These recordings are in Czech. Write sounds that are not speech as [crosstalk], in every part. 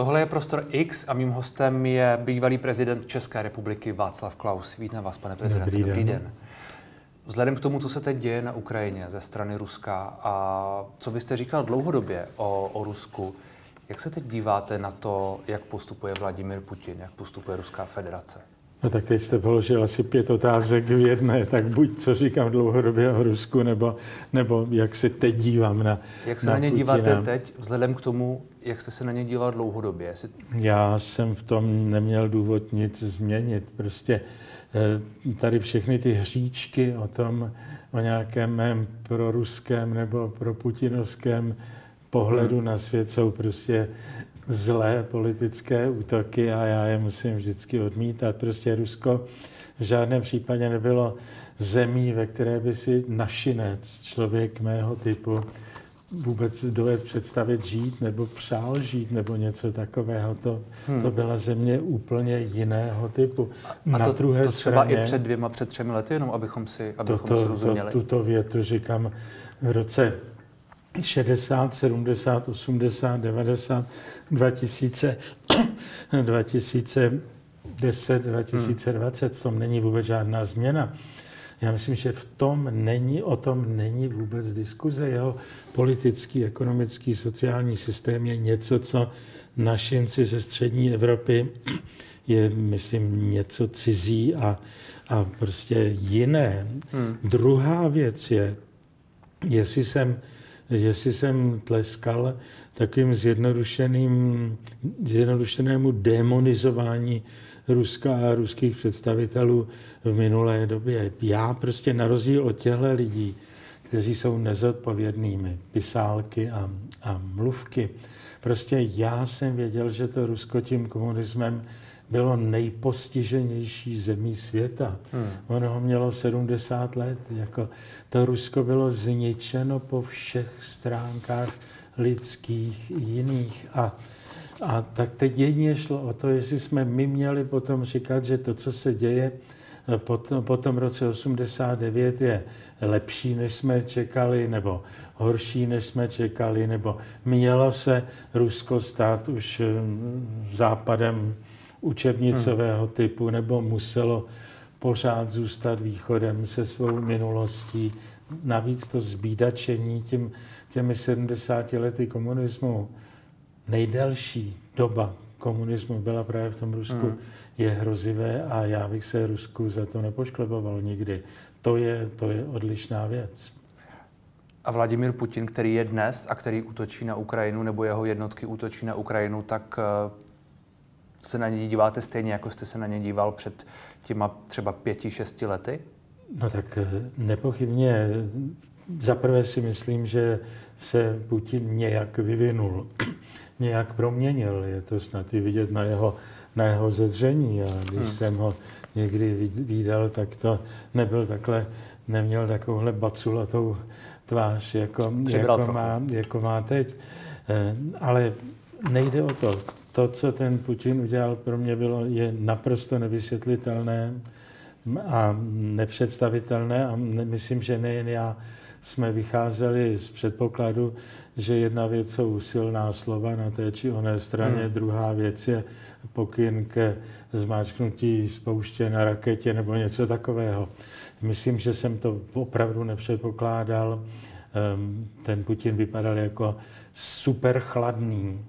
Tohle je Prostor X a mým hostem je bývalý prezident České republiky Václav Klaus. Vítám vás, pane prezidente. Dobrý den. Dobrý den. Vzhledem k tomu, co se teď děje na Ukrajině ze strany Ruska a co byste říkal dlouhodobě o, o Rusku, jak se teď díváte na to, jak postupuje Vladimir Putin, jak postupuje Ruská federace? No tak teď jste položil asi pět otázek v jedné, tak buď co říkám dlouhodobě o Rusku, nebo, nebo jak se teď dívám na Jak se na, na ně Putina. díváte teď, vzhledem k tomu, jak jste se na ně díval dlouhodobě? Jestli... Já jsem v tom neměl důvod nic změnit. Prostě eh, tady všechny ty hříčky o tom, o nějakém mém proruském nebo proputinovském pohledu hmm. na svět jsou prostě zlé politické útoky a já je musím vždycky odmítat. Prostě Rusko v žádném případě nebylo zemí, ve které by si našinec, člověk mého typu, vůbec dovedl představit žít nebo přál žít nebo něco takového. To, hmm. to byla země úplně jiného typu. A Na to, druhé to třeba straně, i před dvěma, před třemi lety, jenom abychom si, abychom to, si rozuměli. To, tuto větu říkám v roce 60, 70, 80, 90, 2000, 2010, 2020, v tom není vůbec žádná změna. Já myslím, že v tom není, o tom není vůbec diskuze. Jeho politický, ekonomický, sociální systém je něco, co našinci ze střední Evropy je, myslím, něco cizí a, a prostě jiné. Hmm. Druhá věc je, jestli jsem jestli jsem tleskal takovým zjednodušeným, zjednodušenému demonizování Ruska a ruských představitelů v minulé době. Já prostě na rozdíl od těchto lidí, kteří jsou nezodpovědnými, pisálky a, a mluvky, prostě já jsem věděl, že to Rusko tím komunismem bylo nejpostiženější zemí světa. Hmm. Ono ho mělo 70 let. Jako to Rusko bylo zničeno po všech stránkách lidských i jiných. A, a tak teď jedině šlo o to, jestli jsme my měli potom říkat, že to, co se děje po, po tom roce 89 je lepší, než jsme čekali, nebo horší, než jsme čekali, nebo mělo se Rusko stát už hm, západem učebnicového typu, nebo muselo pořád zůstat východem se svou minulostí. Navíc to zbídačení tím, těmi 70 lety komunismu, nejdelší doba komunismu byla právě v tom Rusku, hmm. je hrozivé a já bych se Rusku za to nepoškleboval nikdy. To je, to je odlišná věc. A Vladimír Putin, který je dnes a který útočí na Ukrajinu, nebo jeho jednotky útočí na Ukrajinu, tak eh, se na ně díváte stejně, jako jste se na ně díval před těma třeba pěti, šesti lety? No tak eh, nepochybně. Zaprvé si myslím, že se Putin nějak vyvinul, [clears throat] nějak proměnil. Je to snad i vidět na jeho, na jeho zedření. A když hmm. jsem ho někdy viděl, tak to nebyl takhle, neměl takovouhle baculatou tvář, jako, jako, má, jako má teď. Eh, ale nejde o to to, co ten Putin udělal, pro mě bylo, je naprosto nevysvětlitelné a nepředstavitelné a myslím, že nejen já jsme vycházeli z předpokladu, že jedna věc jsou silná slova na té či oné straně, hmm. druhá věc je pokyn ke zmáčknutí spouště na raketě nebo něco takového. Myslím, že jsem to opravdu nepředpokládal. Ehm, ten Putin vypadal jako super chladný,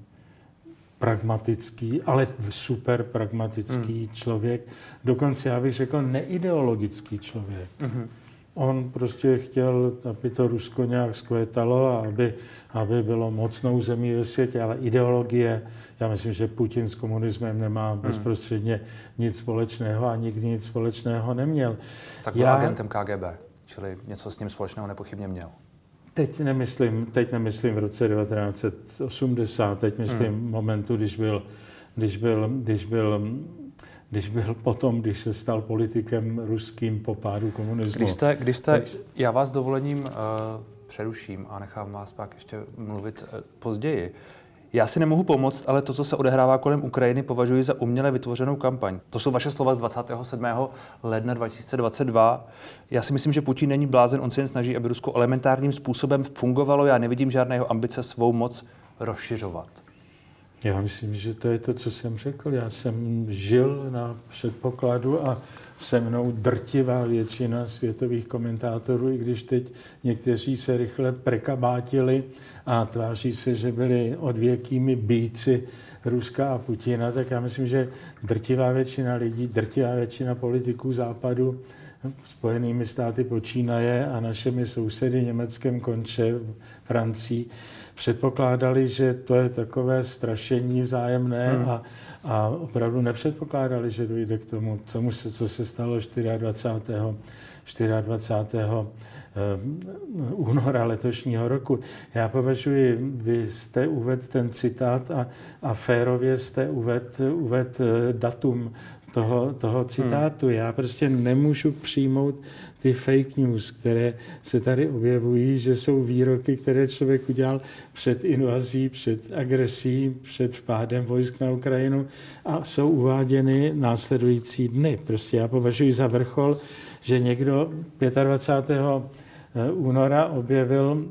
pragmatický, ale super pragmatický hmm. člověk. Dokonce já bych řekl neideologický člověk. Hmm. On prostě chtěl, aby to Rusko nějak zkvétalo a aby, aby bylo mocnou zemí ve světě, ale ideologie, já myslím, že Putin s komunismem nemá hmm. bezprostředně nic společného a nikdy nic společného neměl. Tak byl já... agentem KGB, čili něco s ním společného nepochybně měl. Teď nemyslím, teď nemyslím v roce 1980, teď myslím hmm. momentu, když byl, když byl, když byl když byl potom, když se stal politikem ruským po pádu komunismu. Když jste, když jste tak... já vás dovolením uh, přeruším a nechám vás pak ještě mluvit uh, později. Já si nemohu pomoct, ale to, co se odehrává kolem Ukrajiny, považuji za uměle vytvořenou kampaň. To jsou vaše slova z 27. ledna 2022. Já si myslím, že Putin není blázen, on se jen snaží, aby Rusko elementárním způsobem fungovalo. Já nevidím žádného ambice svou moc rozšiřovat. Já myslím, že to je to, co jsem řekl. Já jsem žil na předpokladu a se mnou drtivá většina světových komentátorů, i když teď někteří se rychle prekabátili a tváří se, že byli odvěkými býci Ruska a Putina, tak já myslím, že drtivá většina lidí, drtivá většina politiků západu Spojenými státy počínaje a našimi sousedy Německem konče, Francii, předpokládali, že to je takové strašení vzájemné hmm. a, a opravdu nepředpokládali, že dojde k tomu, tomu se, co se stalo 24. 24. února letošního roku. Já považuji, vy jste uvedl ten citát a, a férově jste uvedl uved eh, datum toho, toho citátu. Hmm. Já prostě nemůžu přijmout ty fake news, které se tady objevují, že jsou výroky, které člověk udělal před invazí, před agresí, před vpádem vojsk na Ukrajinu a jsou uváděny následující dny. Prostě já považuji za vrchol, že někdo 25. Eh, února objevil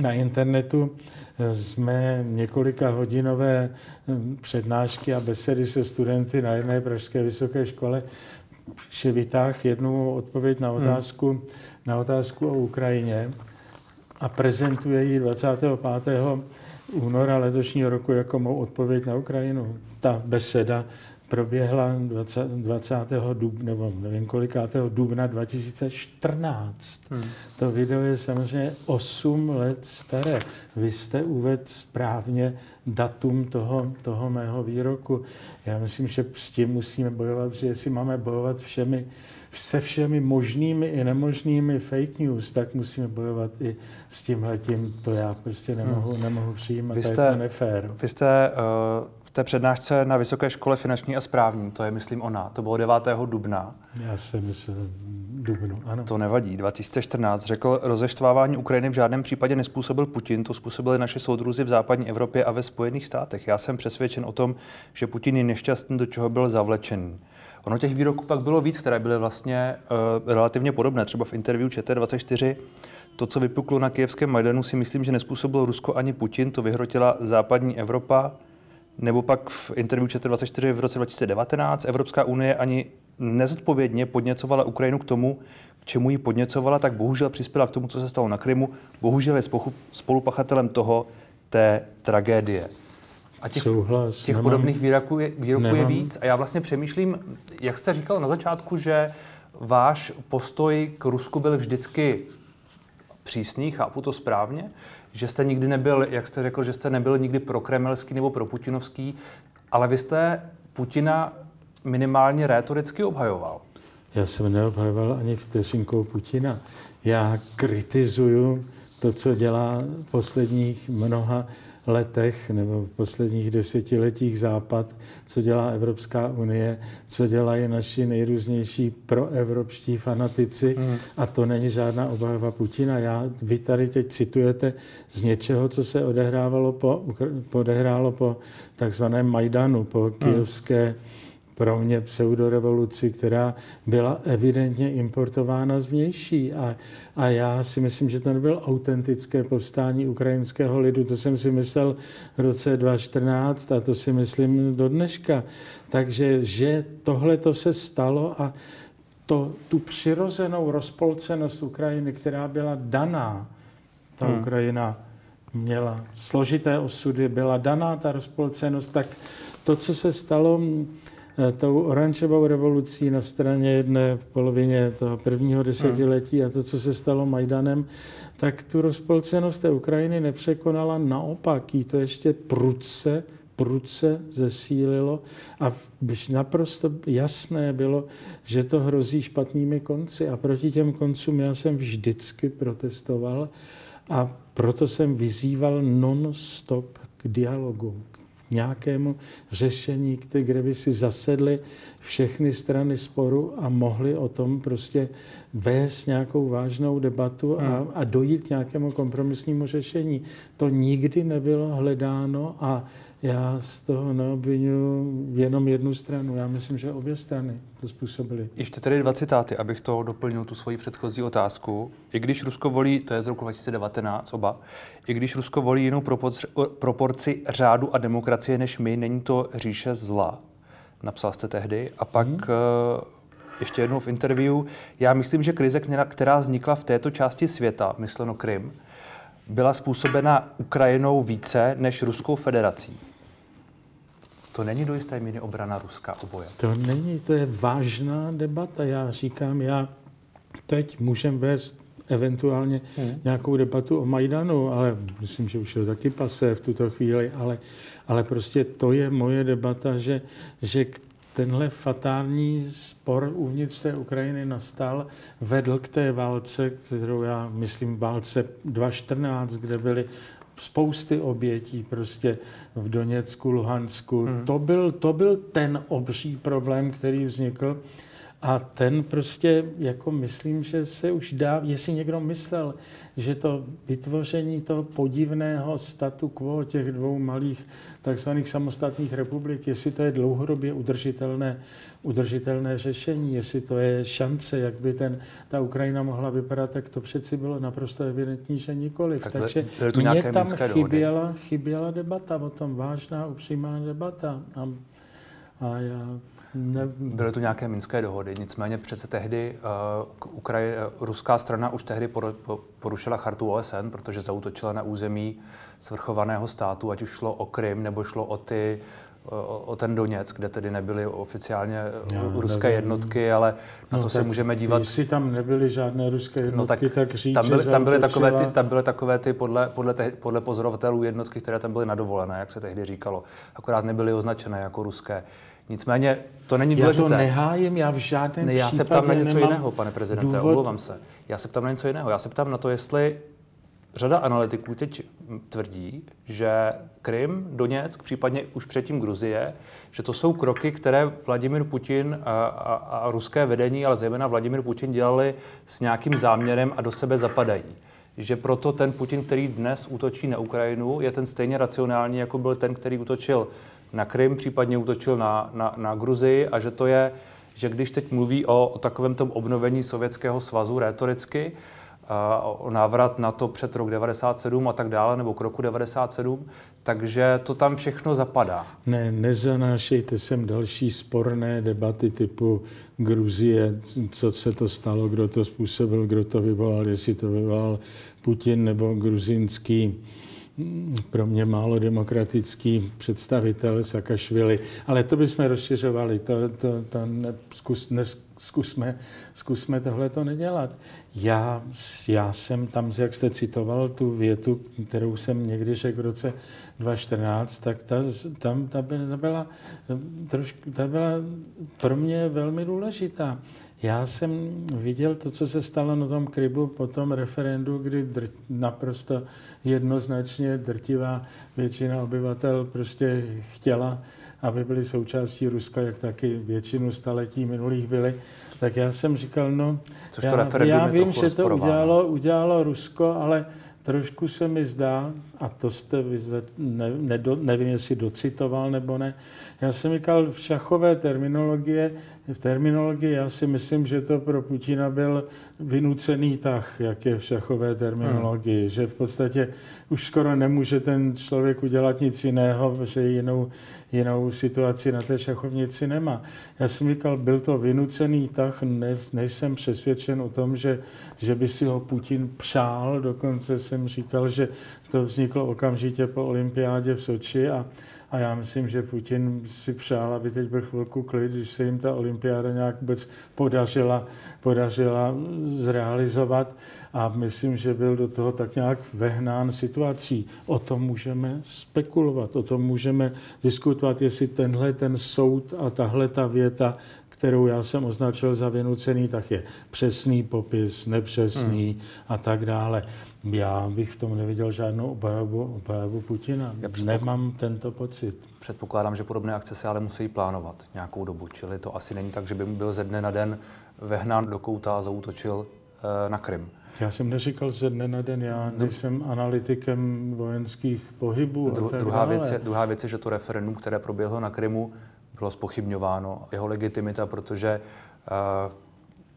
na internetu z mé několika hodinové hm, přednášky a besedy se studenty na jedné pražské vysoké škole že vytáh jednu odpověď na hmm. otázku, hmm. na otázku o Ukrajině a prezentuje ji 25. února letošního roku jako mou odpověď na Ukrajinu. Ta beseda proběhla 20, 20. dubna, nebo nevím kolikátého dubna 2014. Hmm. To video je samozřejmě 8 let staré. Vy jste uvedl správně datum toho, toho mého výroku. Já myslím, že s tím musíme bojovat, že jestli máme bojovat všemi, se všemi možnými i nemožnými fake news, tak musíme bojovat i s tímhletím. To já prostě nemohu, hmm. nemohu přijímat, vy jste, to je to nefér. Vy jste uh té přednášce na Vysoké škole finanční a správní, to je, myslím, ona, to bylo 9. dubna. Já jsem myslel dubnu, ano. To nevadí. 2014 řekl, rozeštvávání Ukrajiny v žádném případě nespůsobil Putin, to způsobili naše soudruzi v západní Evropě a ve Spojených státech. Já jsem přesvědčen o tom, že Putin je nešťastný, do čeho byl zavlečený. Ono těch výroků pak bylo víc, které byly vlastně uh, relativně podobné. Třeba v interview ČT24 to, co vypuklo na kijevském Majdanu, si myslím, že nespůsobil Rusko ani Putin, to vyhrotila západní Evropa, nebo pak v interview ČT24 v roce 2019 Evropská unie ani nezodpovědně podněcovala Ukrajinu k tomu, k čemu ji podněcovala, tak bohužel přispěla k tomu, co se stalo na Krymu. Bohužel je spolupachatelem toho té tragédie. A těch, Souhlas, těch nemám, podobných výroků, je, výroků je víc. A já vlastně přemýšlím, jak jste říkal na začátku, že váš postoj k Rusku byl vždycky přísný, chápu to správně, že jste nikdy nebyl, jak jste řekl, že jste nebyl nikdy pro kremelský nebo pro putinovský, ale vy jste Putina minimálně rétoricky obhajoval. Já jsem neobhajoval ani vteřinkou Putina. Já kritizuju to, co dělá posledních mnoha letech nebo v posledních desetiletích Západ, co dělá Evropská unie, co dělají naši nejrůznější proevropští fanatici hmm. a to není žádná obava Putina. Já, vy tady teď citujete z něčeho, co se odehrávalo po, odehrálo po takzvaném Majdanu, po hmm. kijevské pro mě pseudorevoluci, která byla evidentně importována zvnější. A, a já si myslím, že to nebylo autentické povstání ukrajinského lidu. To jsem si myslel v roce 2014 a to si myslím do dneška. Takže, že tohle to se stalo a to, tu přirozenou rozpolcenost Ukrajiny, která byla daná, ta hmm. Ukrajina měla složité osudy, byla daná ta rozpolcenost, tak to, co se stalo tou oranžovou revolucí na straně jedné v polovině toho prvního desetiletí a to, co se stalo Majdanem, tak tu rozpolcenost té Ukrajiny nepřekonala, naopak jí to ještě prudce, prudce zesílilo a naprosto jasné bylo, že to hrozí špatnými konci. A proti těm koncům já jsem vždycky protestoval a proto jsem vyzýval non-stop k dialogu, nějakému řešení, kde by si zasedly všechny strany sporu a mohli o tom prostě vést nějakou vážnou debatu a, hmm. a dojít k nějakému kompromisnímu řešení. To nikdy nebylo hledáno a já z toho neobvinuju jenom jednu stranu. Já myslím, že obě strany to způsobily. Ještě tedy dva citáty, abych to doplnil, tu svoji předchozí otázku. I když Rusko volí, to je z roku 2019 oba, i když Rusko volí jinou proporci, proporci řádu a demokracie než my, není to říše zla, napsal jste tehdy. A pak hmm. ještě jednou v interview, já myslím, že krize, která vznikla v této části světa, mysleno Krym, byla způsobena Ukrajinou více než Ruskou federací. To není do jisté míry obrana Ruska oboje. To není, to je vážná debata. Já říkám, já teď můžem vést eventuálně hmm. nějakou debatu o Majdanu, ale myslím, že už je to taky pasé v tuto chvíli, ale, ale prostě to je moje debata, že, že tenhle fatální spor uvnitř té Ukrajiny nastal, vedl k té válce, kterou já myslím válce 2014, kde byly spousty obětí prostě v Doněcku, Luhansku. Hmm. To, byl, to byl ten obří problém, který vznikl. A ten prostě, jako myslím, že se už dá, jestli někdo myslel, že to vytvoření toho podivného statu quo těch dvou malých takzvaných samostatných republik, jestli to je dlouhodobě udržitelné, udržitelné řešení, jestli to je šance, jak by ten, ta Ukrajina mohla vypadat, tak to přeci bylo naprosto evidentní, že nikoliv. Tak Takže mě tam chyběla, chyběla debata, o tom vážná, upřímná debata. A, a já ne... Byly tu nějaké minské dohody, nicméně přece tehdy uh, Ukraj, uh, ruská strana už tehdy porušila chartu OSN, protože zautočila na území svrchovaného státu, ať už šlo o Krym nebo šlo o ty o, o ten Doněck, kde tedy nebyly oficiálně Já, ruské nevím. jednotky, ale na no, to se můžeme dívat. Jestli tam nebyly žádné ruské jednotky, no, tak, tak říct, tam byly, tam byly takové ty, tam byly takové ty podle, podle, te, podle pozorovatelů jednotky, které tam byly nadovolené, jak se tehdy říkalo. Akorát nebyly označené jako ruské. Nicméně to není důležité. Já to nehájím, já v žádném ne, já se ptám na něco jiného, pane prezidente, důvod... omlouvám se. Já se ptám na něco jiného. Já se ptám na to, jestli řada analytiků teď tvrdí, že Krym, Doněck, případně už předtím Gruzie, že to jsou kroky, které Vladimir Putin a, a, a ruské vedení, ale zejména Vladimir Putin dělali s nějakým záměrem a do sebe zapadají že proto ten Putin, který dnes útočí na Ukrajinu, je ten stejně racionální, jako byl ten, který útočil na Krym, případně útočil na, na, na Gruzii a že to je, že když teď mluví o, o takovém tom obnovení Sovětského svazu rétoricky, o návrat na to před rok 97 a tak dále, nebo k roku 97, takže to tam všechno zapadá. Ne, nezanášejte sem další sporné debaty typu Gruzie, co se to stalo, kdo to způsobil, kdo to vyvolal, jestli to vyvolal Putin nebo gruzínský pro mě málo demokratický představitel Sakašvili, ale to bychom rozšiřovali, to, to, to ne, zkus, ne, zkusme, zkusme tohle to nedělat. Já, já jsem tam, jak jste citoval tu větu, kterou jsem někdy řekl v roce 2014, tak ta, tam ta byla, byla, trošku, ta byla pro mě velmi důležitá. Já jsem viděl to, co se stalo na tom Krybu po tom referendu, kdy dr- naprosto jednoznačně drtivá většina obyvatel prostě chtěla, aby byli součástí Ruska, jak taky většinu staletí minulých byli. Tak já jsem říkal, no, Což já, to já vím, že to udělalo, udělalo Rusko, ale trošku se mi zdá, a to jste ne, ne, nevím, jestli docitoval nebo ne, já jsem říkal v šachové terminologie, v terminologii já si myslím, že to pro Putina byl vynucený tah, jak je v šachové terminologii, hmm. že v podstatě už skoro nemůže ten člověk udělat nic jiného, že jinou, jinou situaci na té šachovnici nemá. Já jsem říkal, byl to vynucený tah, ne, nejsem přesvědčen o tom, že, že by si ho Putin přál, dokonce jsem říkal, že to vzniklo okamžitě po olympiádě v Soči a a já myslím, že Putin si přál, aby teď byl chvilku klid, když se jim ta olympiáda nějak vůbec podařila, podařila zrealizovat. A myslím, že byl do toho tak nějak vehnán situací. O tom můžeme spekulovat, o tom můžeme diskutovat, jestli tenhle ten soud a tahle ta věta kterou já jsem označil za vynucený, tak je přesný popis, nepřesný hmm. a tak dále. Já bych v tom neviděl žádnou obhajobu, obhajobu Putina. Já Nemám tento pocit. Předpokládám, že podobné akce se ale musí plánovat nějakou dobu, čili to asi není tak, že by byl ze dne na den vehnán do kouta a zautočil e, na Krym. Já jsem neříkal ze dne na den, já nejsem analytikem vojenských pohybů. Dru, druhá, věc je, druhá věc je, že to referendum, které proběhlo na Krymu, bylo spochybňováno. Jeho legitimita, protože, uh,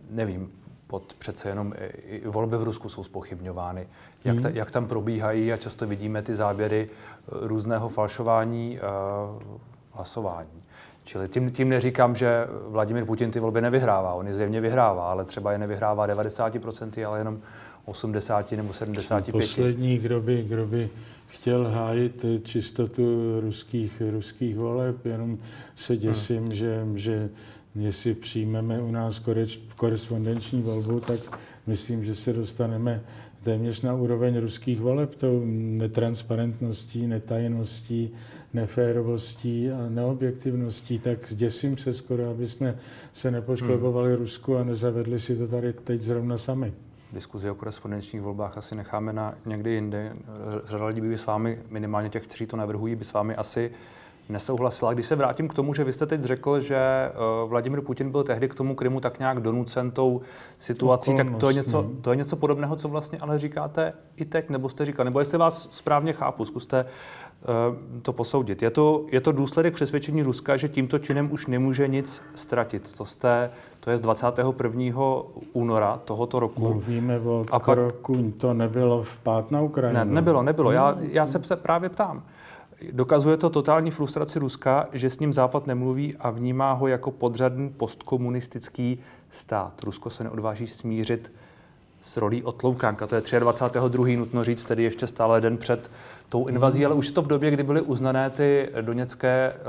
nevím, pod přece jenom i volby v Rusku jsou spochybňovány. Jak, ta, hmm. jak tam probíhají a často vidíme ty záběry různého falšování uh, hlasování. Čili tím, tím neříkám, že Vladimir Putin ty volby nevyhrává. On je zjevně vyhrává, ale třeba je nevyhrává 90%, ale jenom 80 nebo 75. Poslední, kdo by, kdo by chtěl hájit čistotu ruských, ruských voleb, jenom se děsím, hmm. že, že jestli přijmeme u nás korespondenční volbu, tak myslím, že se dostaneme téměř na úroveň ruských voleb, tou netransparentností, netajností, neférovostí a neobjektivností, tak děsím se skoro, aby jsme se nepošklebovali hmm. Rusku a nezavedli si to tady teď zrovna sami. Diskuzi o korespondenčních volbách asi necháme na někdy jinde. Řada lidí by s vámi, minimálně těch, kteří to navrhují, by s vámi asi nesouhlasila. Když se vrátím k tomu, že vy jste teď řekl, že eh, Vladimir Putin byl tehdy k tomu Krymu tak nějak donucen tou situací, tak to je, něco, to je něco podobného, co vlastně ale říkáte i teď, nebo jste říkal, nebo jestli vás správně chápu, zkuste uh, to posoudit. Je to, je to důsledek přesvědčení Ruska, že tímto činem už nemůže nic ztratit. To, jste, to je z 21. února tohoto roku. Mluvíme o a kroku, to nebylo vpád na Ukrajinu. Ne, nebylo, nebylo. Já, já se právě ptám. Dokazuje to totální frustraci Ruska, že s ním Západ nemluví a vnímá ho jako podřadný postkomunistický stát. Rusko se neodváží smířit s rolí otloukánka. To je 23. nutno říct, tedy ještě stále den před tou invazí, ale už je to v době, kdy byly uznané ty Doněcké eh,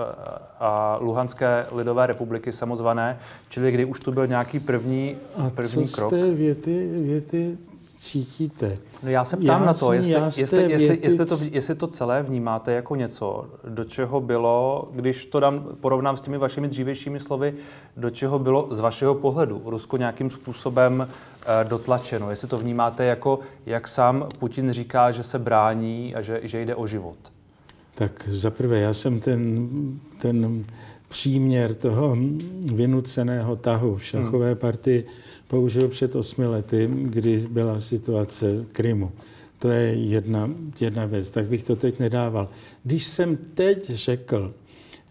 a Luhanské lidové republiky samozvané, čili kdy už to byl nějaký první, první a co krok. z té věty, věty cítíte? No já se ptám já na to, jestli, jestli, jestli, jestli, jestli, to, jestli to celé vnímáte jako něco, do čeho bylo, když to dám, porovnám s těmi vašimi dřívějšími slovy, do čeho bylo z vašeho pohledu Rusko nějakým způsobem e, dotlačeno. Jestli to vnímáte jako, jak sám Putin říká, že se brání a že, že jde o život. Tak zaprvé, já jsem ten, ten příměr toho vynuceného tahu v šachové hmm. Použil před osmi lety, kdy byla situace Krymu. To je jedna, jedna věc, tak bych to teď nedával. Když jsem teď řekl,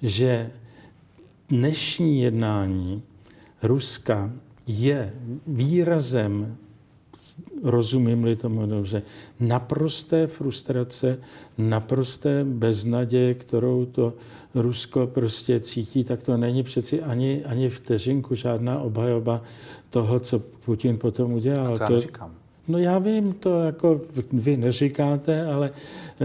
že dnešní jednání Ruska je výrazem, rozumím-li tomu dobře, naprosté frustrace, naprosté beznaděje, kterou to Rusko prostě cítí, tak to není přeci ani, ani vteřinku žádná obhajoba toho, co Putin potom udělal. A to já neříkám. No já vím, to jako vy neříkáte, ale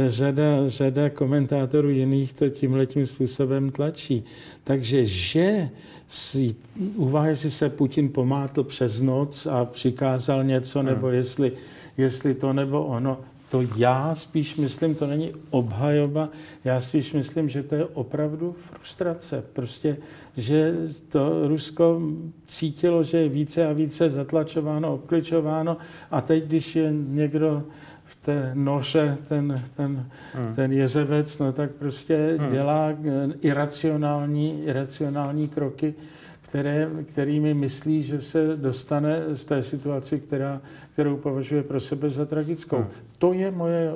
řada, řada komentátorů jiných to tímhletím způsobem tlačí. Takže že si, uváže, jestli se Putin pomátl přes noc a přikázal něco, hmm. nebo jestli, jestli to nebo ono, to já spíš myslím, to není obhajoba, já spíš myslím, že to je opravdu frustrace. Prostě, že to Rusko cítilo, že je více a více zatlačováno, obkličováno a teď, když je někdo v té noše ten, ten, hmm. ten jezevec, no tak prostě hmm. dělá iracionální, iracionální kroky, které, kterými myslí, že se dostane z té situace, která, kterou považuje pro sebe za tragickou. Hmm. To je moje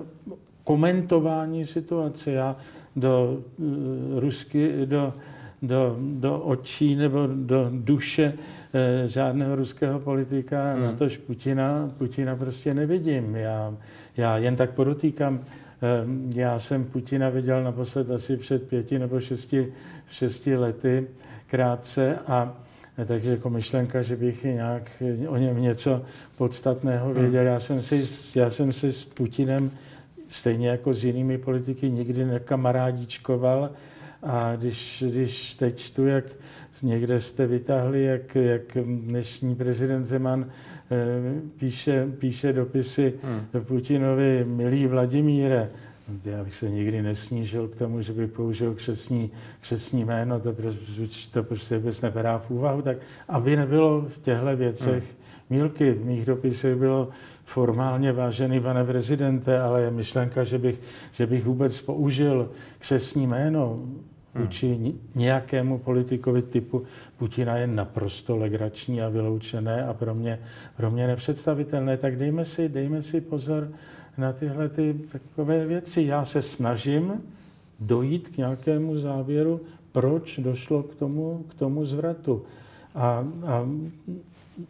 komentování situace. Já do uh, Rusky, do, do, do očí nebo do duše eh, žádného ruského politika, hmm. na tož Putina, Putina prostě nevidím. Já, já jen tak podotýkám, eh, já jsem Putina viděl naposled asi před pěti nebo šesti, šesti lety krátce a takže jako myšlenka, že bych nějak o něm něco podstatného hmm. věděl. Já jsem si, já jsem si s Putinem stejně jako s jinými politiky nikdy nekamarádíčkoval a když, když teď tu, jak někde jste vytáhli, jak, jak dnešní prezident Zeman eh, píše, píše dopisy hmm. Putinovi, milý Vladimíre, já bych se nikdy nesnížil k tomu, že bych použil křesní, křesní jméno, to, to prostě vůbec neberá v úvahu, tak aby nebylo v těchto věcech hmm. mílky. V mých dopisech bylo formálně vážený pane prezidente, ale je myšlenka, že bych, že bych vůbec použil křesní jméno hmm. vůči nějakému politikovi typu Putina je naprosto legrační a vyloučené a pro mě, pro mě nepředstavitelné. Tak dejme si, dejme si pozor na tyhle ty takové věci. Já se snažím dojít k nějakému závěru, proč došlo k tomu, k tomu zvratu. A, a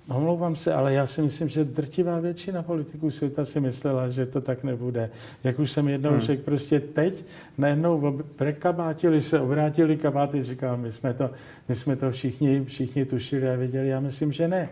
omlouvám se, ale já si myslím, že drtivá většina politiků světa si myslela, že to tak nebude. Jak už jsem jednou hmm. řekl, prostě teď najednou prekabátili se, obrátili kabáty, říkal, my jsme to, my jsme to všichni, všichni tušili a věděli, já myslím, že ne.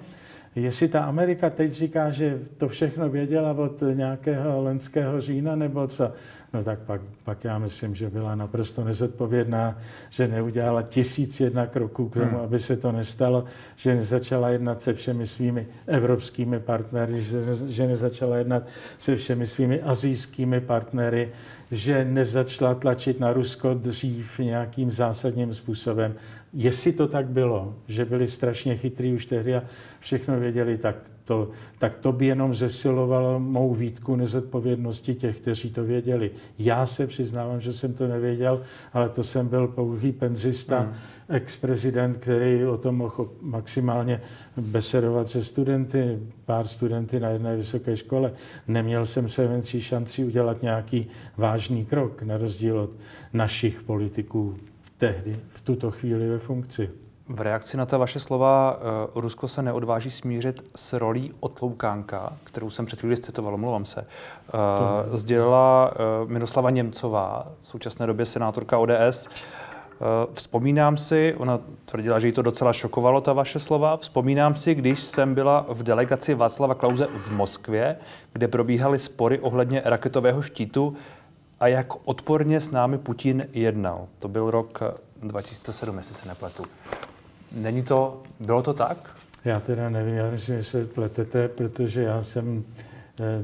Jestli ta Amerika teď říká, že to všechno věděla od nějakého lenského října nebo co, no tak pak, pak já myslím, že byla naprosto nezodpovědná, že neudělala tisíc jedna kroků k tomu, hmm. aby se to nestalo, že nezačala jednat se všemi svými evropskými partnery, že, že nezačala jednat se všemi svými azijskými partnery, že nezačala tlačit na Rusko dřív nějakým zásadním způsobem. Jestli to tak bylo, že byli strašně chytrý už tehdy a všechno věděli, tak to, tak to by jenom zesilovalo mou výtku nezodpovědnosti těch, kteří to věděli. Já se přiznávám, že jsem to nevěděl, ale to jsem byl pouhý penzista, hmm. ex-prezident, který o tom mohl maximálně besedovat se studenty, pár studenty na jedné vysoké škole. Neměl jsem se menší šanci udělat nějaký vážný krok, na rozdíl od našich politiků tehdy, v tuto chvíli ve funkci. V reakci na ta vaše slova uh, Rusko se neodváží smířit s rolí otloukánka, kterou jsem před chvíli citoval, omlouvám se, uh, sdělila uh, Miroslava Němcová, v současné době senátorka ODS. Vzpomínám si, ona tvrdila, že jí to docela šokovalo, ta vaše slova. Vzpomínám si, když jsem byla v delegaci Václava Klauze v Moskvě, kde probíhaly spory ohledně raketového štítu a jak odporně s námi Putin jednal. To byl rok 2007, jestli se nepletu. Není to, bylo to tak? Já teda nevím, já myslím, že se pletete, protože já jsem eh,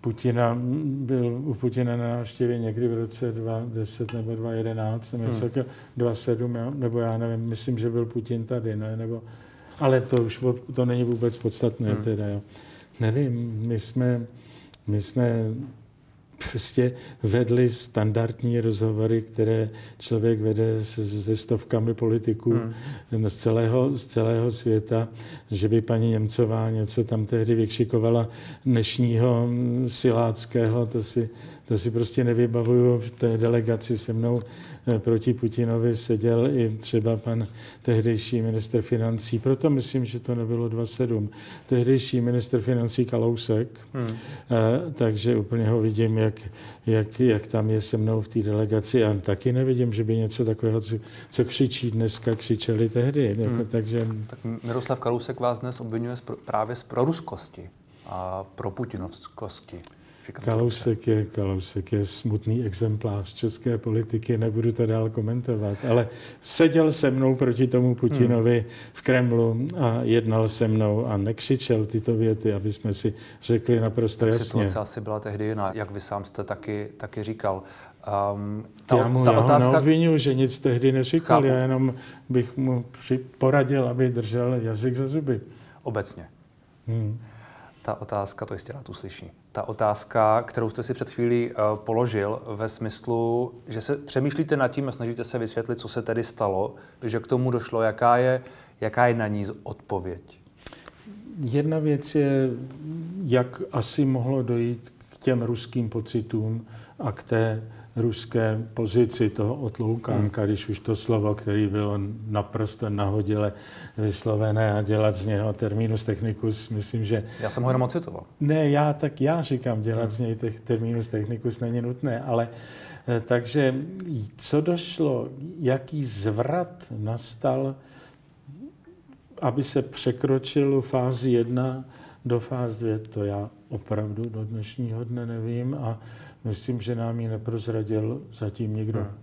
Putina, byl u Putina na návštěvě někdy v roce 2010 nebo 2011, nebo hmm. 2007, nebo já nevím, myslím, že byl Putin tady, ne, nebo, ale to už to není vůbec podstatné hmm. teda, jo. Nevím, my jsme, my jsme prostě vedli standardní rozhovory, které člověk vede se stovkami politiků hmm. z, celého, z celého světa, že by paní Němcová něco tam tehdy vykšikovala dnešního siláckého, to si, to si prostě nevybavuju. V té delegaci se mnou eh, proti Putinovi seděl i třeba pan tehdejší minister financí. Proto myslím, že to nebylo 2,7. Tehdejší minister financí Kalousek, hmm. Eh, takže úplně ho vidím, jak, jak, jak tam je se mnou v té delegaci a taky nevidím, že by něco takového, co, co křičí dneska, křičeli tehdy. Jako, hmm. takže... Tak Miroslav Kalousek vás dnes obvinuje právě z proruskosti a pro putinovskosti. Kalousek je, Kalousek je smutný exemplář české politiky, nebudu to dál komentovat, ale seděl se mnou proti tomu Putinovi hmm. v Kremlu a jednal se mnou a nekřičel tyto věty, aby jsme si řekli naprosto tak jasně. Situace asi byla tehdy jiná, jak vy sám jste taky, taky říkal. Um, ta, já mu, ta já otázka... ho neobvinu, že nic tehdy neříkal, Chápu. já jenom bych mu poradil, aby držel jazyk za zuby. Obecně. Hmm ta otázka, to jistě rád uslyší, ta otázka, kterou jste si před chvílí uh, položil ve smyslu, že se přemýšlíte nad tím a snažíte se vysvětlit, co se tedy stalo, že k tomu došlo, jaká je, jaká je na ní odpověď? Jedna věc je, jak asi mohlo dojít k těm ruským pocitům a k té ruské pozici toho otloukánka, hmm. když už to slovo, který bylo naprosto nahodile vyslovené a dělat z něho terminus technicus, myslím, že... Já jsem ho jenom ocitoval. Ne, já tak já říkám, dělat hmm. z něj terminus technicus není nutné, ale eh, takže co došlo, jaký zvrat nastal, aby se překročilo fázi 1 do fáze 2, to já opravdu do dnešního dne nevím a Myslím, že nám ji neprozradil zatím nikdo. Hmm.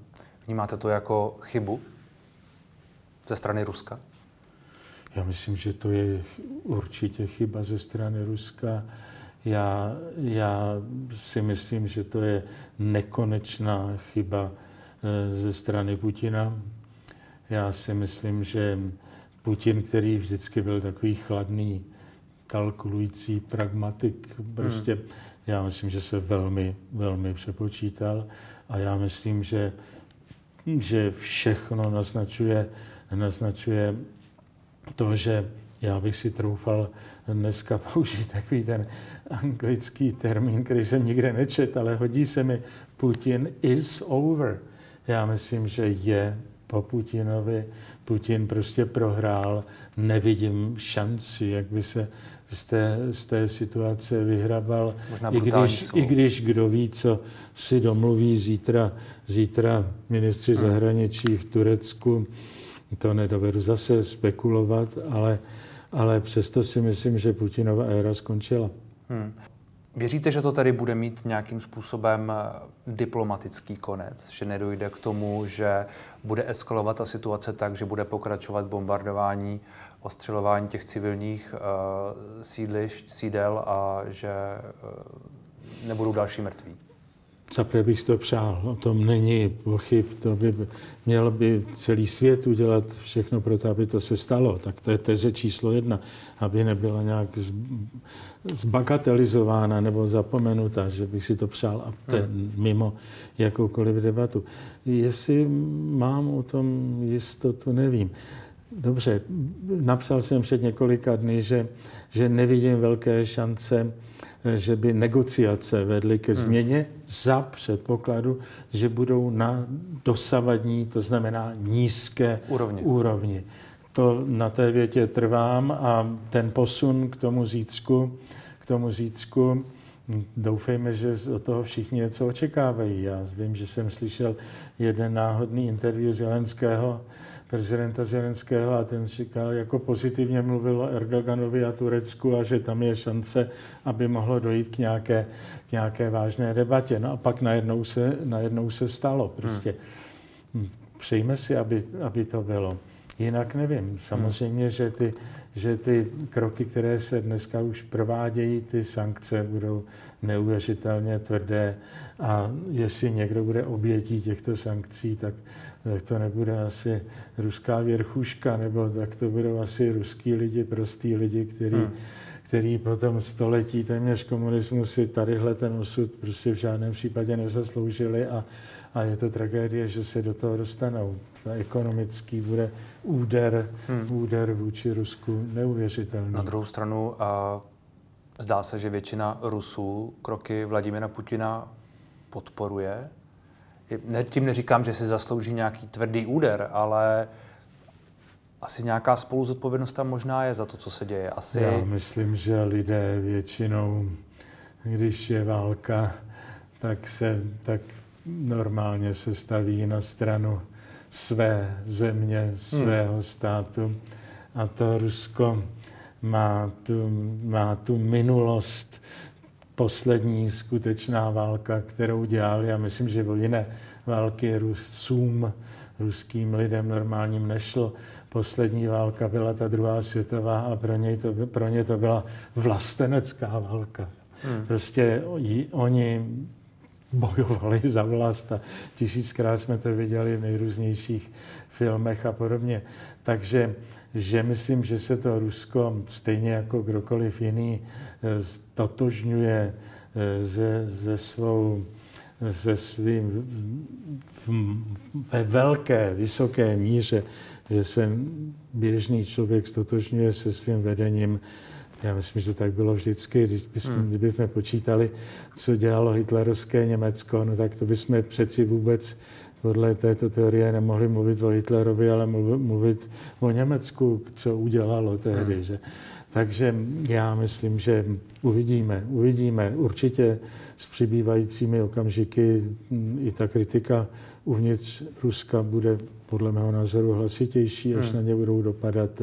Vnímáte to jako chybu ze strany Ruska? Já myslím, že to je určitě chyba ze strany Ruska. Já, já si myslím, že to je nekonečná chyba eh, ze strany Putina. Já si myslím, že Putin, který vždycky byl takový chladný, kalkulující pragmatik, prostě hmm já myslím, že se velmi, velmi přepočítal a já myslím, že že všechno naznačuje, naznačuje to, že já bych si troufal dneska [laughs] použít takový ten anglický termín, který jsem nikde nečet, ale hodí se mi Putin is over. Já myslím, že je po Putinovi. Putin prostě prohrál. Nevidím šanci, jak by se z té, z té situace vyhrabal. I když, I když kdo ví, co si domluví zítra, zítra ministři hmm. zahraničí v Turecku, to nedovedu zase spekulovat, ale, ale přesto si myslím, že Putinova éra skončila. Hmm. Věříte, že to tady bude mít nějakým způsobem eh, diplomatický konec, že nedojde k tomu, že bude eskalovat ta situace tak, že bude pokračovat bombardování, ostřelování těch civilních uh, sídliš, sídel a že uh, nebudou další mrtví? Zaprvé bych to přál, o tom není pochyb, to by měl by celý svět udělat všechno pro to, aby to se stalo. Tak to je teze číslo jedna, aby nebyla nějak zbagatelizována nebo zapomenuta, že bych si to přál a to hmm. mimo jakoukoliv debatu. Jestli mám o tom jistotu, nevím. Dobře, napsal jsem před několika dny, že, že nevidím velké šance že by negociace vedly ke hmm. změně hmm. za předpokladu, že budou na dosavadní, to znamená nízké úrovni. úrovni. To na té větě trvám a ten posun k tomu zítřku, k tomu zítřku, doufejme, že od toho všichni něco očekávají. Já vím, že jsem slyšel jeden náhodný interview Zelenského, prezidenta Zelenského a ten říkal, jako pozitivně mluvil o Erdoganovi a Turecku a že tam je šance, aby mohlo dojít k nějaké, k nějaké vážné debatě. No a pak najednou se, najednou se stalo. Prostě hmm. přejme si, aby, aby to bylo. Jinak nevím. Samozřejmě, hmm. že, ty, že ty kroky, které se dneska už provádějí, ty sankce budou neuvěřitelně tvrdé a jestli někdo bude obětí těchto sankcí, tak tak to nebude asi ruská věrchuška, nebo tak to budou asi ruský lidi, prostý lidi, který, hmm. který po tom století téměř komunismu si tadyhle ten osud prostě v žádném případě nezasloužili a, a je to tragédie, že se do toho dostanou. Ekonomický bude úder, hmm. úder vůči Rusku neuvěřitelný. Na druhou stranu a zdá se, že většina Rusů kroky Vladimira Putina podporuje ne, tím neříkám, že si zaslouží nějaký tvrdý úder, ale asi nějaká spoluzodpovědnost tam možná je za to, co se děje. Asi... Já myslím, že lidé většinou, když je válka, tak se tak normálně se staví na stranu své země, svého hmm. státu. A to Rusko má tu, má tu minulost poslední skutečná válka, kterou dělali. A myslím, že o jiné války Rusům, ruským lidem normálním nešlo. Poslední válka byla ta druhá světová a pro, něj to, pro ně to byla vlastenecká válka. Hmm. Prostě oni bojovali za vlast a tisíckrát jsme to viděli v nejrůznějších filmech a podobně. Takže že myslím, že se to Rusko stejně jako kdokoliv jiný totožňuje ze, ze svou se svým ve velké, vysoké míře, že se běžný člověk stotožňuje se svým vedením. Já myslím, že tak bylo vždycky. Když bychom, hmm. kdybychom počítali, co dělalo hitlerovské Německo, no tak to bychom přeci vůbec podle této teorie nemohli mluvit o Hitlerovi, ale mluvit o Německu, co udělalo tehdy. Hmm. Že? Takže já myslím, že uvidíme, uvidíme. Určitě s přibývajícími okamžiky i ta kritika uvnitř Ruska bude podle mého názoru hlasitější, až hmm. na ně budou dopadat,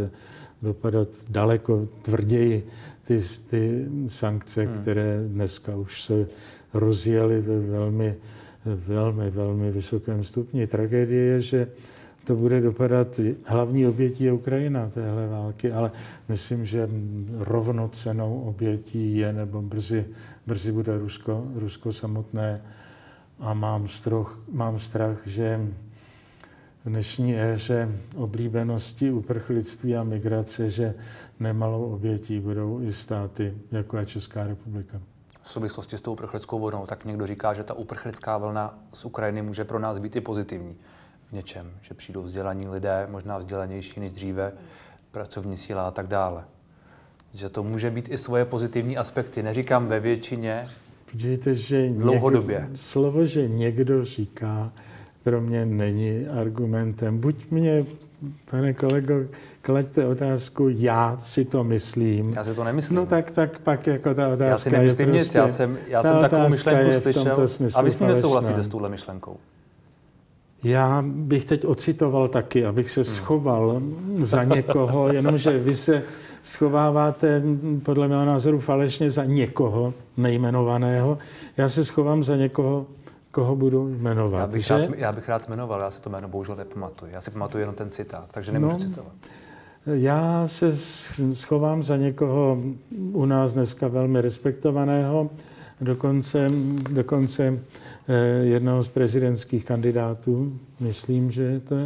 dopadat daleko tvrději ty, ty sankce, hmm. které dneska už se rozjeli ve velmi, velmi, velmi vysokém stupni. Tragédie je, že to bude dopadat, hlavní obětí je Ukrajina téhle války, ale myslím, že rovnocenou obětí je, nebo brzy, brzy bude Rusko, Rusko samotné. A mám, stroch, mám strach, že dnešní éře oblíbenosti uprchlictví a migrace, že nemalou obětí budou i státy, jako je Česká republika. V souvislosti s tou uprchlickou vlnou, tak někdo říká, že ta uprchlická vlna z Ukrajiny může pro nás být i pozitivní něčem, že přijdou vzdělaní lidé, možná vzdělanější než dříve, pracovní síla a tak dále. Že to může být i svoje pozitivní aspekty. Neříkám ve většině, Podívejte, že dlouhodobě. Někdo, slovo, že někdo říká, pro mě není argumentem. Buď mě, pane kolego, klaďte otázku, já si to myslím. Já si to nemyslím. No tak, tak pak jako ta otázka Já si nemyslím nic, prostě, já jsem, já jsem takovou myšlenku slyšel a vy s falešná. nesouhlasíte s touhle myšlenkou. Já bych teď ocitoval taky, abych se schoval za někoho, [laughs] jenomže vy se schováváte podle mého názoru falešně za někoho nejmenovaného. Já se schovám za někoho, koho budu jmenovat. Já bych, že? rád, já bych rád jmenoval, já si to jméno bohužel nepamatuju. Já si pamatuju jenom ten citát, takže nemůžu No. citovat. Já se sch- schovám za někoho u nás dneska velmi respektovaného, dokonce, dokonce eh, jednoho z prezidentských kandidátů, myslím, že je to,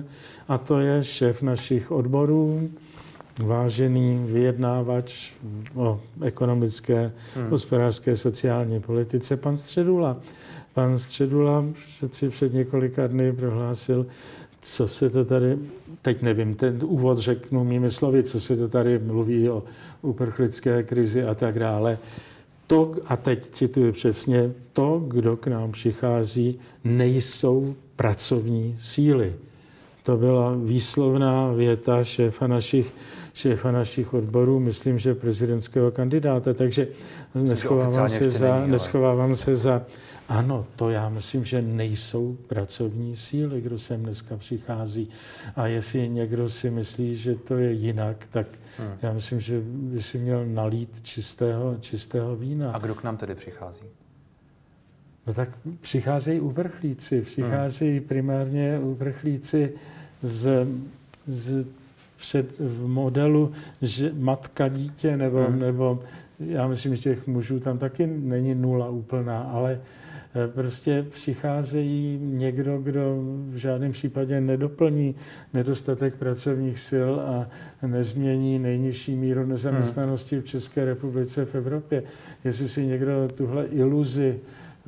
a to je šéf našich odborů, vážený vyjednávač o ekonomické, hmm. hospodářské, sociální politice, pan Středula. Pan Středula přeci před několika dny prohlásil, co se to tady, teď nevím, ten úvod řeknu mými slovy, co se to tady mluví o uprchlické krizi a tak dále. To, a teď cituji přesně, to, kdo k nám přichází, nejsou pracovní síly. To byla výslovná věta šéfa našich, šéfa našich odborů, myslím, že prezidentského kandidáta, takže neschovávám se, za, není, ale- neschovávám se za... Ano, to já myslím, že nejsou pracovní síly, kdo sem dneska přichází. A jestli někdo si myslí, že to je jinak, tak Hmm. já myslím, že by si měl nalít čistého, čistého vína. A kdo k nám tedy přichází? No tak přicházejí uprchlíci, přicházejí primárně uprchlíci z, z před, v modelu že matka dítě, nebo, Hmm. nebo já myslím, že těch mužů tam taky není nula úplná, ale eh, prostě přicházejí někdo, kdo v žádném případě nedoplní nedostatek pracovních sil a nezmění nejnižší míru nezaměstnanosti v České republice v Evropě. Jestli si někdo tuhle iluzi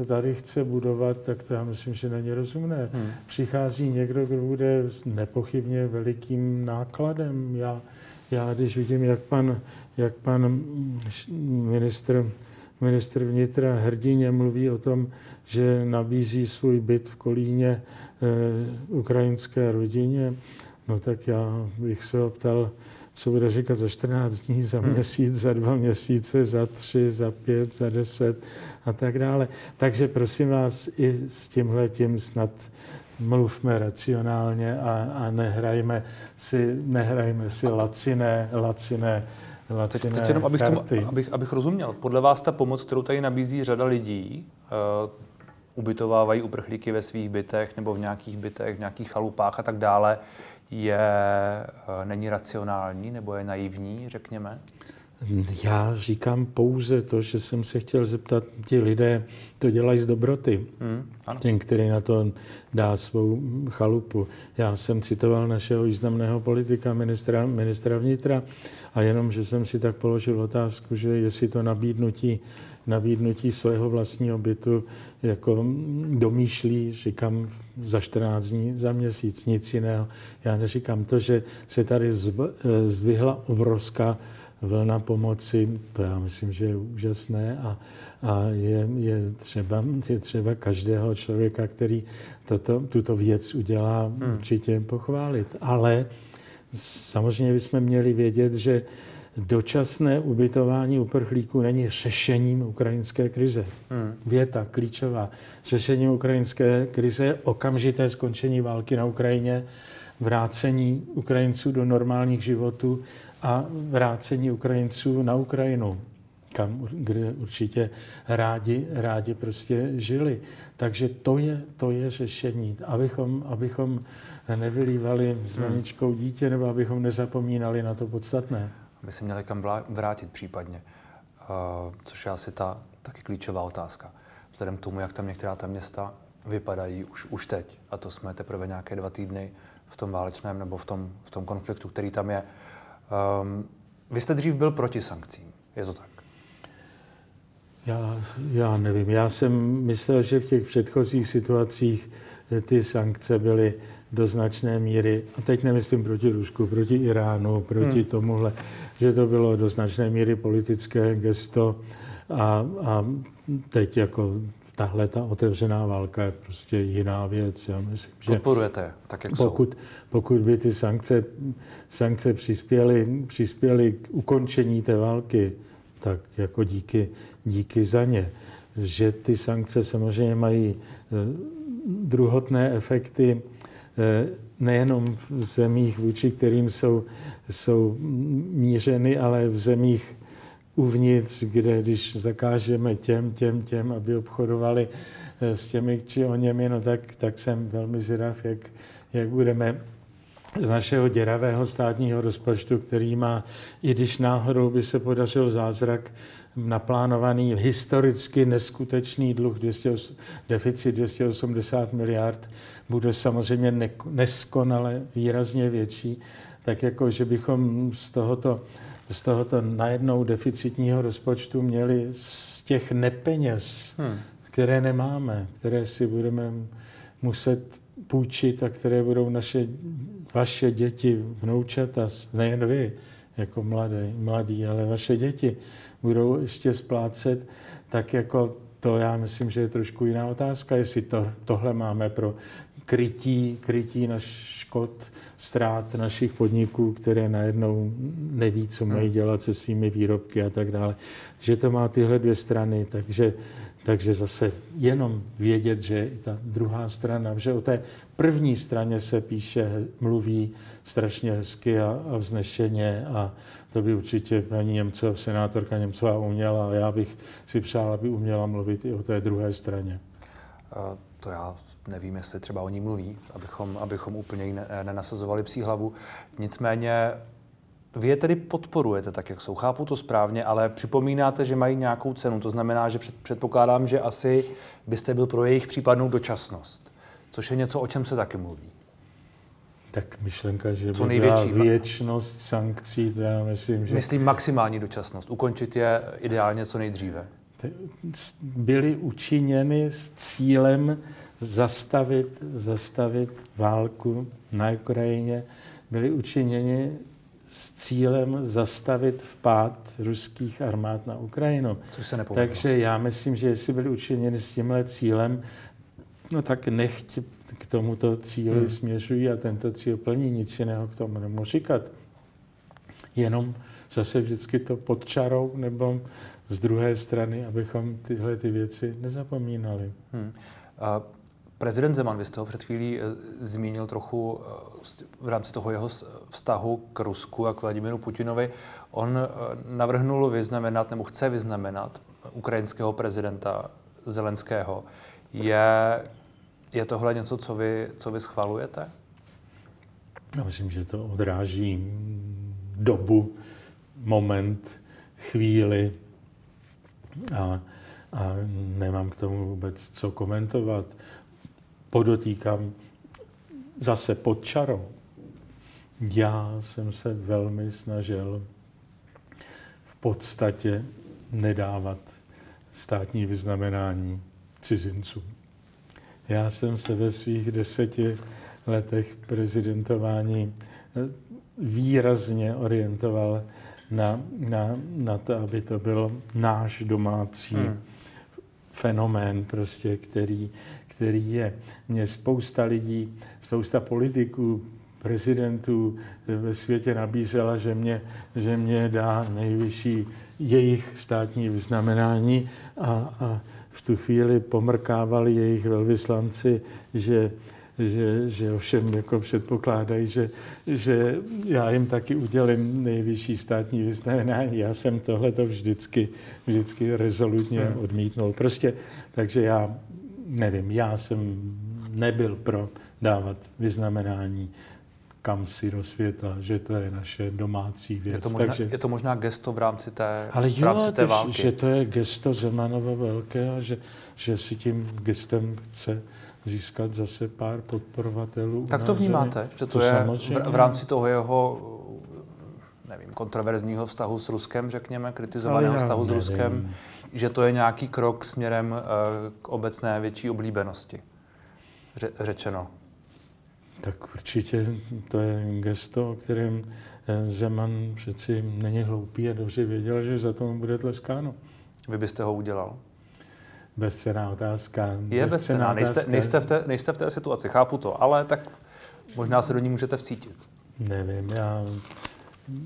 tady chce budovat, tak to já myslím, že není rozumné. Hmm. Přichází někdo, kdo bude s nepochybně velikým nákladem. Já, já když vidím, jak pan, jak pan ministr, ministr vnitra hrdině mluví o tom, že nabízí svůj byt v Kolíně eh, ukrajinské rodině, no tak já bych se ho ptal, co bude říkat za 14 dní, za Hmm. měsíc, za dva měsíce, za tři, za pět, za deset a tak dále. Takže prosím vás, i s tímhle tím snad mluvme racionálně a, a nehrajme si, nehrajme si laciné, laciné, Teď, laciné teď jenom, abych, tomu, abych, abych rozuměl. Podle vás ta pomoc, kterou tady nabízí řada lidí, uh, ubytovávají uprchlíky ve svých bytech nebo v nějakých bytech, v nějakých chalupách a tak dále, je, uh, není racionální nebo je naivní, řekněme? Já říkám pouze to, že jsem se chtěl zeptat, ti lidé to dělají z dobroty. Hmm, ano. ten, který na to dá svou chalupu. Já jsem citoval našeho významného politika, ministra, ministra vnitra, a jenom, že jsem si tak položil otázku, že jestli to nabídnutí, nabídnutí svého vlastního bytu jako domýšlí, říkám, za 14 dní, za měsíc, nic jiného. Já neříkám to, že se tady zv- zvihla obrovská vlna pomoci, to já myslím, že je úžasné a, a je, je, třeba, je třeba každého člověka, který toto, tuto věc udělá, hmm. určitě pochválit. Ale samozřejmě bychom měli vědět, že dočasné ubytování uprchlíků není řešením ukrajinské krize. Hmm. Věta klíčová. Řešením ukrajinské krize je okamžité skončení války na Ukrajině, vrácení Ukrajinců do normálních životů a vrácení Ukrajinců na Ukrajinu, kam, kde určitě rádi, rádi prostě žili. Takže to je, to je řešení, abychom, abychom nevylívali s vaničkou dítě, nebo abychom nezapomínali na to podstatné. Aby se měli kam vrátit případně, uh, což je asi ta taky klíčová otázka. Vzhledem k tomu, jak tam některá ta města vypadají už, už teď, a to jsme teprve nějaké dva týdny v tom válečném nebo v tom, v tom konfliktu, který tam je. Um, vy jste dřív byl proti sankcím, je to tak? Já, já nevím, já jsem myslel, že v těch předchozích situacích ty sankce byly do značné míry, a teď nemyslím proti Rusku, proti Iránu, proti hmm. tomuhle, že to bylo do značné míry politické gesto a, a teď jako tahle ta otevřená válka je prostě jiná věc. Já myslím, že Podporujete, tak jak pokud, jsou. Pokud by ty sankce, sankce přispěly, přispěly k ukončení té války, tak jako díky, díky za ně. Že ty sankce samozřejmě mají eh, druhotné efekty nejenom v zemích, vůči kterým jsou, jsou mířeny, ale v zemích uvnitř, kde když zakážeme těm, těm, těm, aby obchodovali eh, s těmi či o němi, no tak, tak jsem velmi zvědav, jak, jak budeme z našeho děravého státního rozpočtu, který má, i když náhodou by se podařil zázrak, naplánovaný historicky neskutečný dluh, 200, deficit 280 miliard, bude samozřejmě ne, neskonale výrazně větší, tak jako, že bychom z tohoto z tohoto najednou deficitního rozpočtu měli z těch nepeněz, hmm. které nemáme, které si budeme muset půjčit a které budou naše, vaše děti, vnoučata, nejen vy, jako mladé, mladí, ale vaše děti budou ještě splácet, tak jako to já myslím, že je trošku jiná otázka, jestli to, tohle máme pro krytí, krytí naš škod, ztrát našich podniků, které najednou neví, co mají hmm. dělat se svými výrobky a tak dále. Že to má tyhle dvě strany, takže, takže zase jenom vědět, že i ta druhá strana, že o té první straně se píše, mluví strašně hezky a, a vznešeně a to by určitě paní Němcová, senátorka Němcová uměla a já bych si přál, aby uměla mluvit i o té druhé straně. Uh, to já nevím, jestli třeba o ní mluví, abychom, abychom úplně nenasazovali psí hlavu. Nicméně vy je tedy podporujete tak, jak jsou. Chápu to správně, ale připomínáte, že mají nějakou cenu. To znamená, že předpokládám, že asi byste byl pro jejich případnou dočasnost. Což je něco, o čem se taky mluví. Tak myšlenka, že Co by byla věčnost sankcí, to já myslím, že... Myslím maximální dočasnost. Ukončit je ideálně co nejdříve. Byly učiněny s cílem zastavit, zastavit válku na Ukrajině, byly učiněni s cílem zastavit vpád ruských armád na Ukrajinu. Což se Takže já myslím, že jestli byly učiněny s tímhle cílem, no tak nechť k tomuto cíli hmm. směřují a tento cíl plní, nic jiného k tomu nemůžu říkat. Jenom zase vždycky to pod čarou nebo z druhé strany, abychom tyhle ty věci nezapomínali. Hmm. A Prezident Zeman, vy jste ho před chvílí eh, zmínil trochu eh, v rámci toho jeho vztahu k Rusku a k Vladimíru Putinovi. On eh, navrhnul vyznamenat, nebo chce vyznamenat ukrajinského prezidenta Zelenského. Je, je tohle něco, co vy, co vy schvalujete? Já myslím, že to odráží dobu, moment, chvíli a, a nemám k tomu vůbec co komentovat podotýkám zase pod čarou. Já jsem se velmi snažil v podstatě nedávat státní vyznamenání cizincům. Já jsem se ve svých deseti letech prezidentování výrazně orientoval na, na, na to, aby to byl náš domácí hmm. fenomén, prostě, který, který je. Mě spousta lidí, spousta politiků, prezidentů ve světě nabízela, že mě, že mě dá nejvyšší jejich státní vyznamenání a, a v tu chvíli pomrkávali jejich velvyslanci, že, že, že ovšem jako předpokládají, že, že já jim taky udělím nejvyšší státní vyznamenání. Já jsem tohle to vždycky, vždycky rezolutně hmm. odmítnul. Prostě, takže já nevím, já jsem nebyl pro dávat vyznamenání kam si do světa, že to je naše domácí věc. Je to možná, Takže, je to možná gesto v rámci té, ale v rámci jo, té války. že to je gesto Zemanova velké a že, že si tím gestem chce získat zase pár podporovatelů. Tak to vnímáte, že to, to je v, v rámci toho jeho nevím, kontroverzního vztahu s Ruskem, řekněme, kritizovaného vztahu nevím. s Ruskem, že to je nějaký krok směrem eh, k obecné větší oblíbenosti? řečeno? Tak určitě to je gesto, o kterém eh, Zeman přeci není hloupý a dobře věděl, že za to bude tleskáno. Vy byste ho udělal? Bezcená otázka. Je bezcená. Nejste, nejste, v té, nejste v té situaci, chápu to, ale tak možná se do ní můžete vcítit. Nevím, já,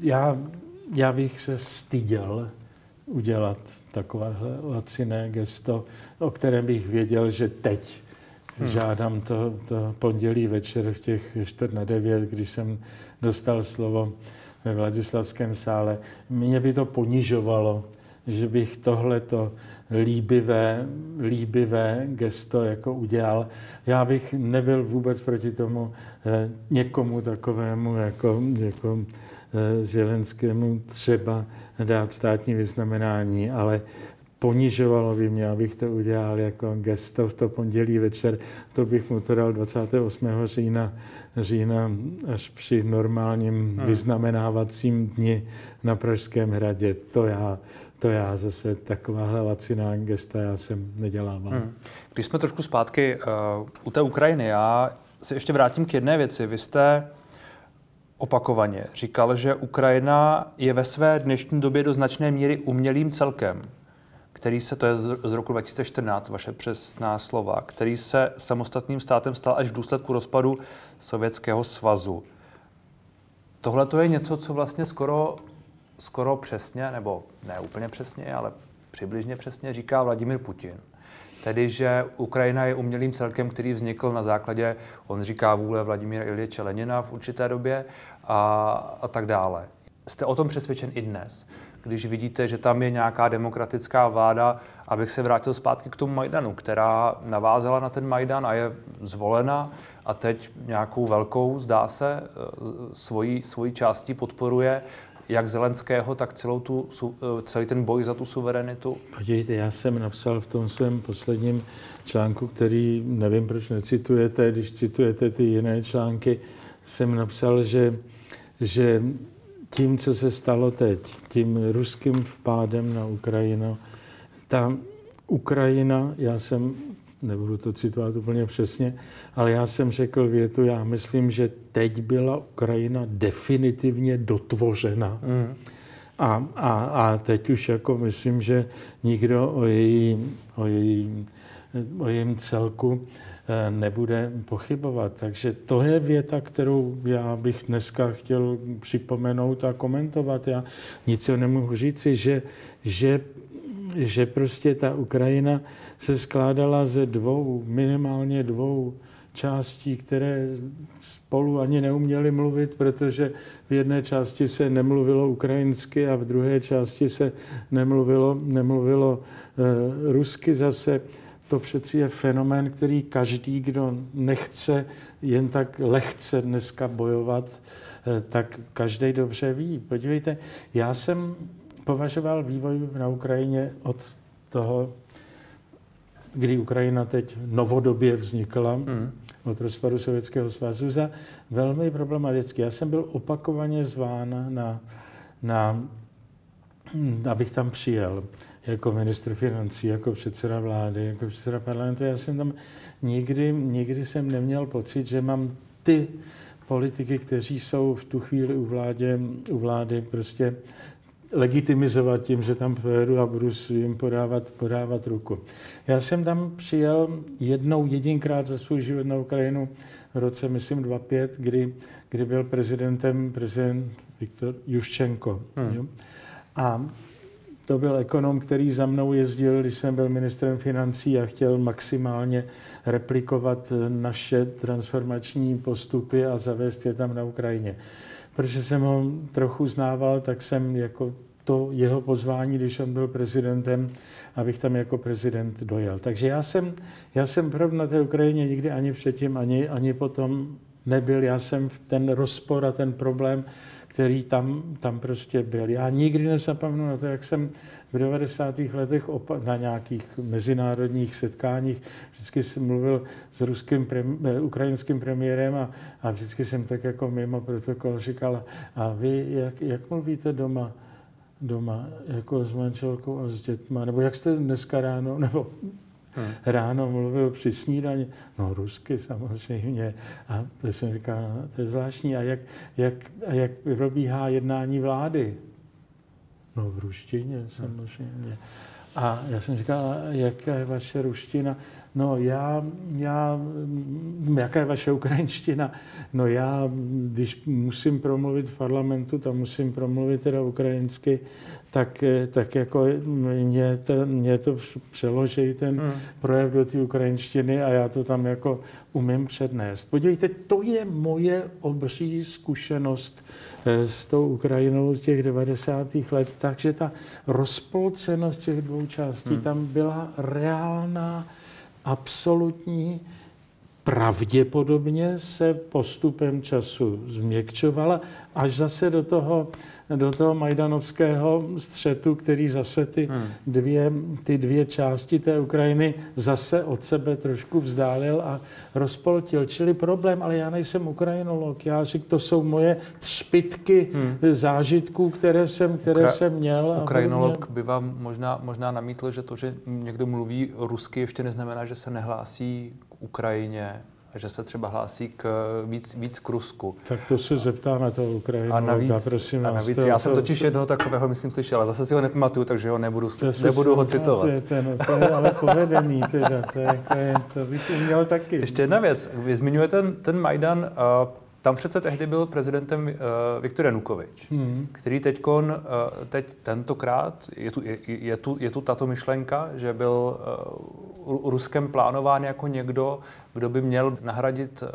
já, já bych se styděl udělat takovéhle laciné gesto, o kterém bych věděl, že teď hmm. žádám to, to pondělí večer v těch čtvrt na devět, když jsem dostal slovo ve Vladislavském sále. Mě by to ponižovalo, že bych tohleto líbivé, líbivé gesto jako udělal. Já bych nebyl vůbec proti tomu eh, někomu takovému jako, jako eh, Zelenskému třeba dát státní vyznamenání, ale ponižovalo by mě, abych to udělal jako gesto v to pondělí večer. To bych mu to dal 28. října, října až při normálním hmm. vyznamenávacím dni na Pražském hradě. To já, to já zase takováhle laciná gesta já jsem nedělával. Hmm. Když jsme trošku zpátky uh, u té Ukrajiny, já se ještě vrátím k jedné věci. Vy jste opakovaně říkal, že Ukrajina je ve své dnešní době do značné míry umělým celkem, který se, to je z roku 2014, vaše přesná slova, který se samostatným státem stal až v důsledku rozpadu Sovětského svazu. Tohle to je něco, co vlastně skoro, skoro přesně, nebo ne úplně přesně, ale přibližně přesně říká Vladimir Putin. Tedy, že Ukrajina je umělým celkem, který vznikl na základě, on říká, vůle Vladimíra Ilječe Lenina v určité době a, a tak dále. Jste o tom přesvědčen i dnes, když vidíte, že tam je nějaká demokratická vláda, abych se vrátil zpátky k tomu Majdanu, která navázala na ten Majdan a je zvolena a teď nějakou velkou, zdá se, eh, svojí, svojí částí podporuje jak Zelenského, tak celou tu, eh, celý ten boj za tu suverenitu? Podívejte, já jsem napsal v tom svém posledním článku, který nevím, proč necitujete, když citujete ty jiné články, jsem napsal, že, že tím, co se stalo teď, tím ruským vpádem na Ukrajinu, ta Ukrajina, já jsem nebudu to citovat úplně přesně, ale já jsem řekl větu, já myslím, že teď byla Ukrajina definitivně dotvořena. Mm. A, a, a teď už jako myslím, že nikdo o, její, o, její, o jejím celku eh, nebude pochybovat. Takže to je věta, kterou já bych dneska chtěl připomenout a komentovat. Já nic nemůžu říci, že, že že prostě ta Ukrajina se skládala ze dvou, minimálně dvou částí, které spolu ani neuměli mluvit, protože v jedné části se nemluvilo ukrajinsky a v druhé části se nemluvilo, nemluvilo e, rusky zase. To přeci je fenomén, který každý, kdo nechce jen tak lehce dneska bojovat, e, tak každý dobře ví. Podívejte, já jsem považoval vývoj na Ukrajině od toho, kdy Ukrajina teď novodobě vznikla, mm. od rozpadu Sovětského svazu, za velmi problematický. Já jsem byl opakovaně zván na, na abych tam přijel jako ministr financí, jako předseda vlády, jako předseda parlamentu. Já jsem tam nikdy, nikdy jsem neměl pocit, že mám ty politiky, kteří jsou v tu chvíli u, vládě, u vlády prostě legitimizovat tím, že tam pojedu a budu jim podávat, podávat ruku. Já jsem tam přijel jednou, jedinkrát za svůj život na Ukrajinu v roce, myslím, 25, kdy, kdy byl prezidentem prezident Viktor Juščenko. Hmm. A to byl ekonom, který za mnou jezdil, když jsem byl ministrem financí a chtěl maximálně replikovat naše transformační postupy a zavést je tam na Ukrajině protože jsem ho trochu znával, tak jsem jako to jeho pozvání, když on byl prezidentem, abych tam jako prezident dojel. Takže já jsem, já jsem na té Ukrajině nikdy ani předtím, ani, ani potom nebyl. Já jsem v ten rozpor a ten problém, který tam, tam prostě byl. Já nikdy nezapomenu na to, jak jsem v 90. letech na nějakých mezinárodních setkáních vždycky jsem mluvil s ruským, eh, ukrajinským premiérem a, a vždycky jsem tak jako mimo protokol říkal, a vy jak, jak mluvíte doma? doma, jako s manželkou a s dětma, nebo jak jste dneska ráno, nebo hmm. ráno mluvil při snídani, no rusky samozřejmě. A to jsem říkal, no, to je zvláštní. A jak, jak, a jak probíhá jednání vlády? No v ruštině samozřejmě. A já jsem říkal, jaká je vaše ruština? No já, já, jaká je vaše ukrajinština? No já, když musím promluvit v parlamentu, tam musím promluvit teda ukrajinsky, tak, tak jako mě, ten, mě to přeloží ten hmm. projev do té ukrajinštiny a já to tam jako umím přednést. Podívejte, to je moje obří zkušenost eh, s tou Ukrajinou z těch 90. let, takže ta rozpolcenost těch dvou částí hmm. tam byla reálná absolutní pravděpodobně se postupem času změkčovala, až zase do toho do toho majdanovského střetu, který zase ty, hmm. dvě, ty dvě části té Ukrajiny zase od sebe trošku vzdálil a rozpoltil. Čili problém, ale já nejsem ukrajinolog, já řík, to jsou moje třpitky hmm. zážitků, které jsem, které Ukra- jsem měl. Ukrajinolog by vám možná, možná namítl, že to, že někdo mluví rusky, ještě neznamená, že se nehlásí k Ukrajině že se třeba hlásí k víc, víc k Rusku. Tak to se zeptáme toho Ukrajinu. A navíc, prosím a navíc já jsem totiž jednoho takového, myslím, slyšel, ale zase si ho nepamatuju, takže ho nebudu, nebudu ho citovat. To je, ten, to je ale povedený, teda, to, je, to, je, to bych uměl taky. Ještě jedna věc, vy zmiňujete ten, ten Majdan, uh, tam přece tehdy byl prezidentem uh, Viktor Janukovič, hmm. který teďkon, uh, teď tentokrát, je tu, je, je, tu, je tu tato myšlenka, že byl uh, Ruskem plánován jako někdo, kdo by měl nahradit uh,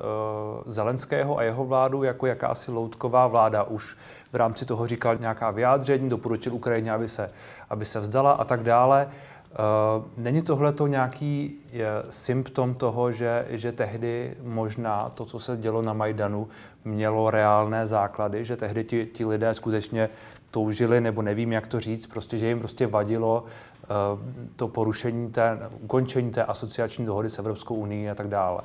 Zelenského a jeho vládu jako jakási loutková vláda. Už v rámci toho říkal nějaká vyjádření, doporučil Ukrajině, aby se, aby se vzdala a tak dále. Uh, není tohle to nějaký je, symptom toho, že, že tehdy možná to, co se dělo na Majdanu, mělo reálné základy, že tehdy ti, ti lidé skutečně toužili, nebo nevím, jak to říct, prostě, že jim prostě vadilo uh, to porušení té, ukončení té asociační dohody s Evropskou unii a tak dále.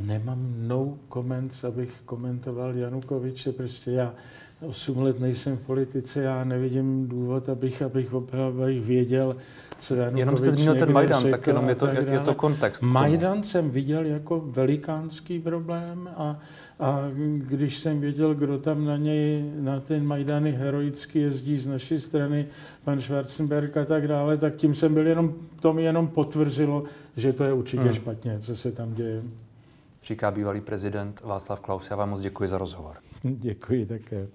Nemám no comments, abych komentoval Janukoviče, prostě já 8 let nejsem v politice, já nevidím důvod, abych, abych, abych věděl, co Janukovič Jenom jste zmínil ten Majdan, tak jenom je to, tak je to kontext. Majdan jsem viděl jako velikánský problém a, a když jsem věděl, kdo tam na něj, na ten Majdany heroicky jezdí z naší strany, pan Schwarzenberg a tak dále, tak tím jsem byl jenom, to mi jenom potvrzilo, že to je určitě hmm. špatně, co se tam děje. Říká bývalý prezident Václav Klaus. Já vám moc děkuji za rozhovor. Děkuji také.